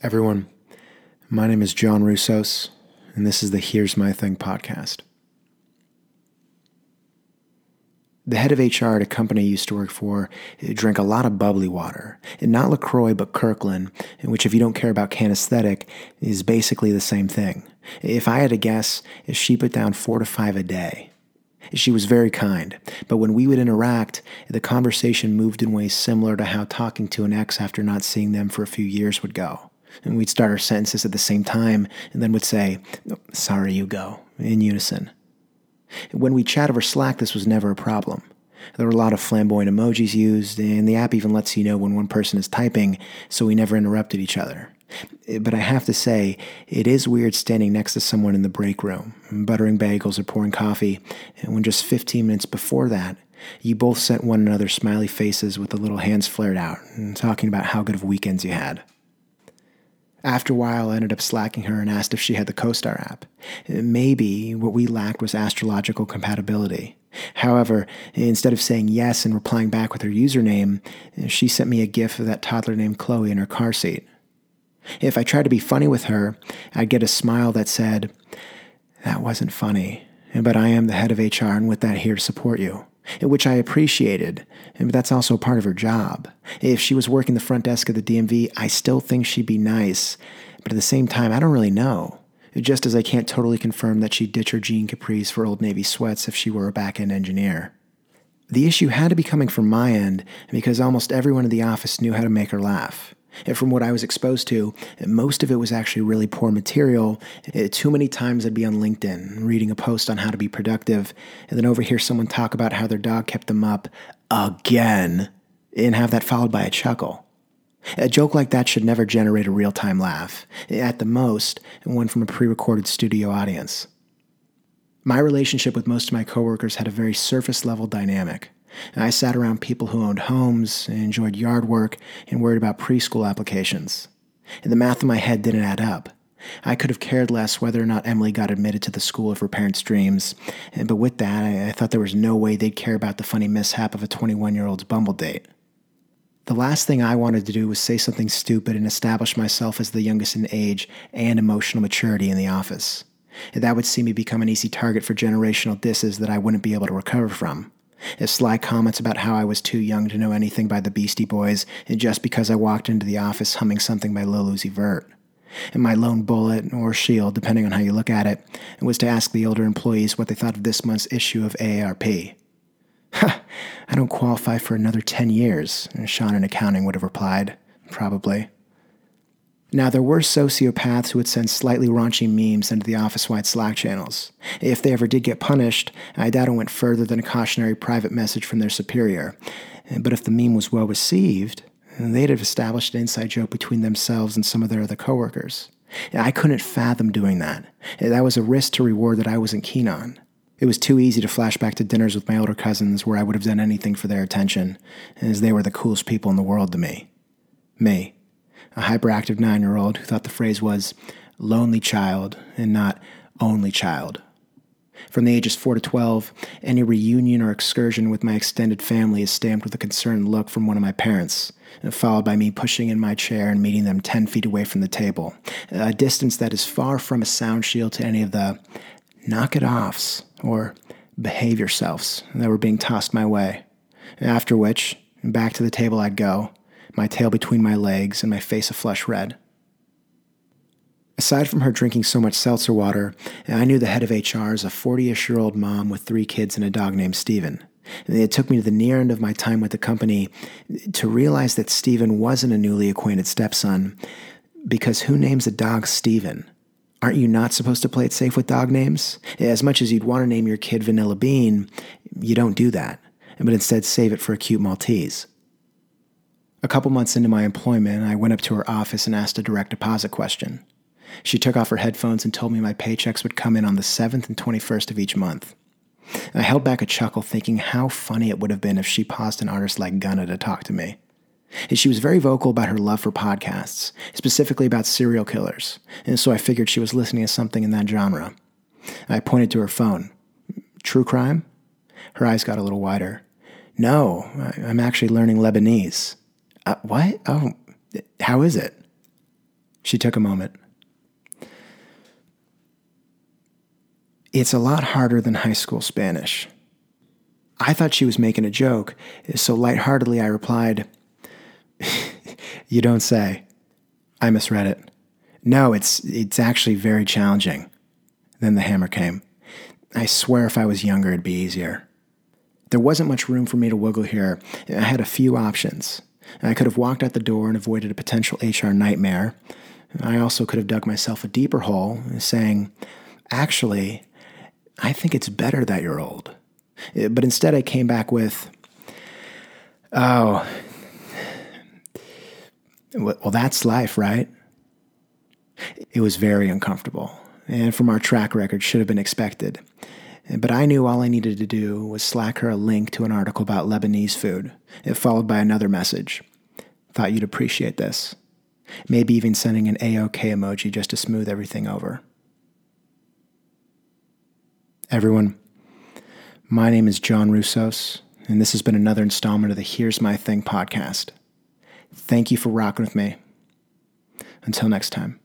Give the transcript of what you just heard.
Everyone, my name is John Russos, and this is the Here's My Thing podcast. The head of HR at a company I used to work for drank a lot of bubbly water, and not LaCroix, but Kirkland, which, if you don't care about canesthetic, is basically the same thing. If I had to guess, she put down four to five a day. She was very kind, but when we would interact, the conversation moved in ways similar to how talking to an ex after not seeing them for a few years would go. And we'd start our sentences at the same time and then would say, Sorry, you go, in unison. When we chat over Slack, this was never a problem. There were a lot of flamboyant emojis used, and the app even lets you know when one person is typing, so we never interrupted each other. But I have to say, it is weird standing next to someone in the break room, buttering bagels or pouring coffee, and when just 15 minutes before that, you both sent one another smiley faces with the little hands flared out and talking about how good of weekends you had. After a while, I ended up slacking her and asked if she had the CoStar app. Maybe what we lacked was astrological compatibility. However, instead of saying yes and replying back with her username, she sent me a gif of that toddler named Chloe in her car seat. If I tried to be funny with her, I'd get a smile that said, That wasn't funny, but I am the head of HR and with that here to support you which I appreciated, but that's also part of her job. If she was working the front desk of the DMV, I still think she'd be nice, but at the same time, I don't really know. Just as I can't totally confirm that she'd ditch her jean capris for Old Navy sweats if she were a back end engineer. The issue had to be coming from my end because almost everyone in the office knew how to make her laugh. And from what I was exposed to, most of it was actually really poor material. Uh, too many times I'd be on LinkedIn reading a post on how to be productive, and then overhear someone talk about how their dog kept them up again, and have that followed by a chuckle. A joke like that should never generate a real time laugh, at the most, one from a pre recorded studio audience. My relationship with most of my coworkers had a very surface level dynamic. I sat around people who owned homes, and enjoyed yard work, and worried about preschool applications. And the math in my head didn't add up. I could have cared less whether or not Emily got admitted to the school of her parents' dreams, but with that, I, thought there was no way they'd care about the funny mishap of a 21 year old's Bumble date. The last thing I wanted to do was say something stupid and establish myself as the youngest in age and emotional maturity in the office. That would see me become an easy target for generational disses that I wouldn't be able to recover from. His sly comments about how I was too young to know anything by the Beastie Boys, and just because I walked into the office humming something by Lil Uzi Vert. And my lone bullet, or shield, depending on how you look at it, was to ask the older employees what they thought of this month's issue of AARP. Ha! I don't qualify for another 10 years, Sean in accounting would have replied. Probably. Now, there were sociopaths who would send slightly raunchy memes into the office wide Slack channels. If they ever did get punished, I doubt it went further than a cautionary private message from their superior. But if the meme was well received, they'd have established an inside joke between themselves and some of their other coworkers. I couldn't fathom doing that. That was a risk to reward that I wasn't keen on. It was too easy to flash back to dinners with my older cousins where I would have done anything for their attention, as they were the coolest people in the world to me. Me a hyperactive nine year old who thought the phrase was lonely child and not only child. From the ages 4 to 12, any reunion or excursion with my extended family is stamped with a concerned look from one of my parents, followed by me pushing in my chair and meeting them 10 feet away from the table, a distance that is far from a sound shield to any of the knock it offs or behave yourselves that were being tossed my way. After which, back to the table I'd go, my tail between my legs and my face a flush red. Aside from her drinking so much seltzer water, I knew the head of HR as a 40 ish year old mom with three kids and a dog named Steven. And It took me to the near end of my time with the company to realize that Steven wasn't a newly acquainted stepson, because who names a dog Steven? Aren't you not supposed to play it safe with dog names? As much as you'd want to name your kid Vanilla Bean, you don't do that, but instead save it for a cute Maltese. A couple months into my employment, I went up to her office and asked a direct deposit question. She took off her headphones and told me my paychecks would come in on the 7th and 21st of each month. I held back a chuckle, thinking how funny it would have been if she paused an artist like Gunna to talk to me. She was very vocal about her love for podcasts, specifically about serial killers, and so I figured she was listening to something in that genre. I pointed to her phone. True crime? Her eyes got a little wider. No, I'm actually learning Lebanese. Uh, what? Oh, how is it? She took a moment. It's a lot harder than high school Spanish. I thought she was making a joke, so lightheartedly I replied, You don't say. I misread it. No, it's, it's actually very challenging. Then the hammer came. I swear if I was younger, it'd be easier. There wasn't much room for me to wiggle here. I had a few options. I could have walked out the door and avoided a potential HR nightmare. I also could have dug myself a deeper hole, saying, Actually, I think it's better that you're old. Eh, but instead, I came back with, Oh, well, that's life, right? It was very uncomfortable, and from our track record, should have been expected. But I knew all I needed to do was slack her a link to an article about Lebanese food, it followed by another message. Thought you'd appreciate this. Maybe even sending an AOK emoji just to smooth everything over. Everyone, my name is John Russos, and this has been another installment of the Here's My Thing podcast. Thank you for rocking with me. Until next time.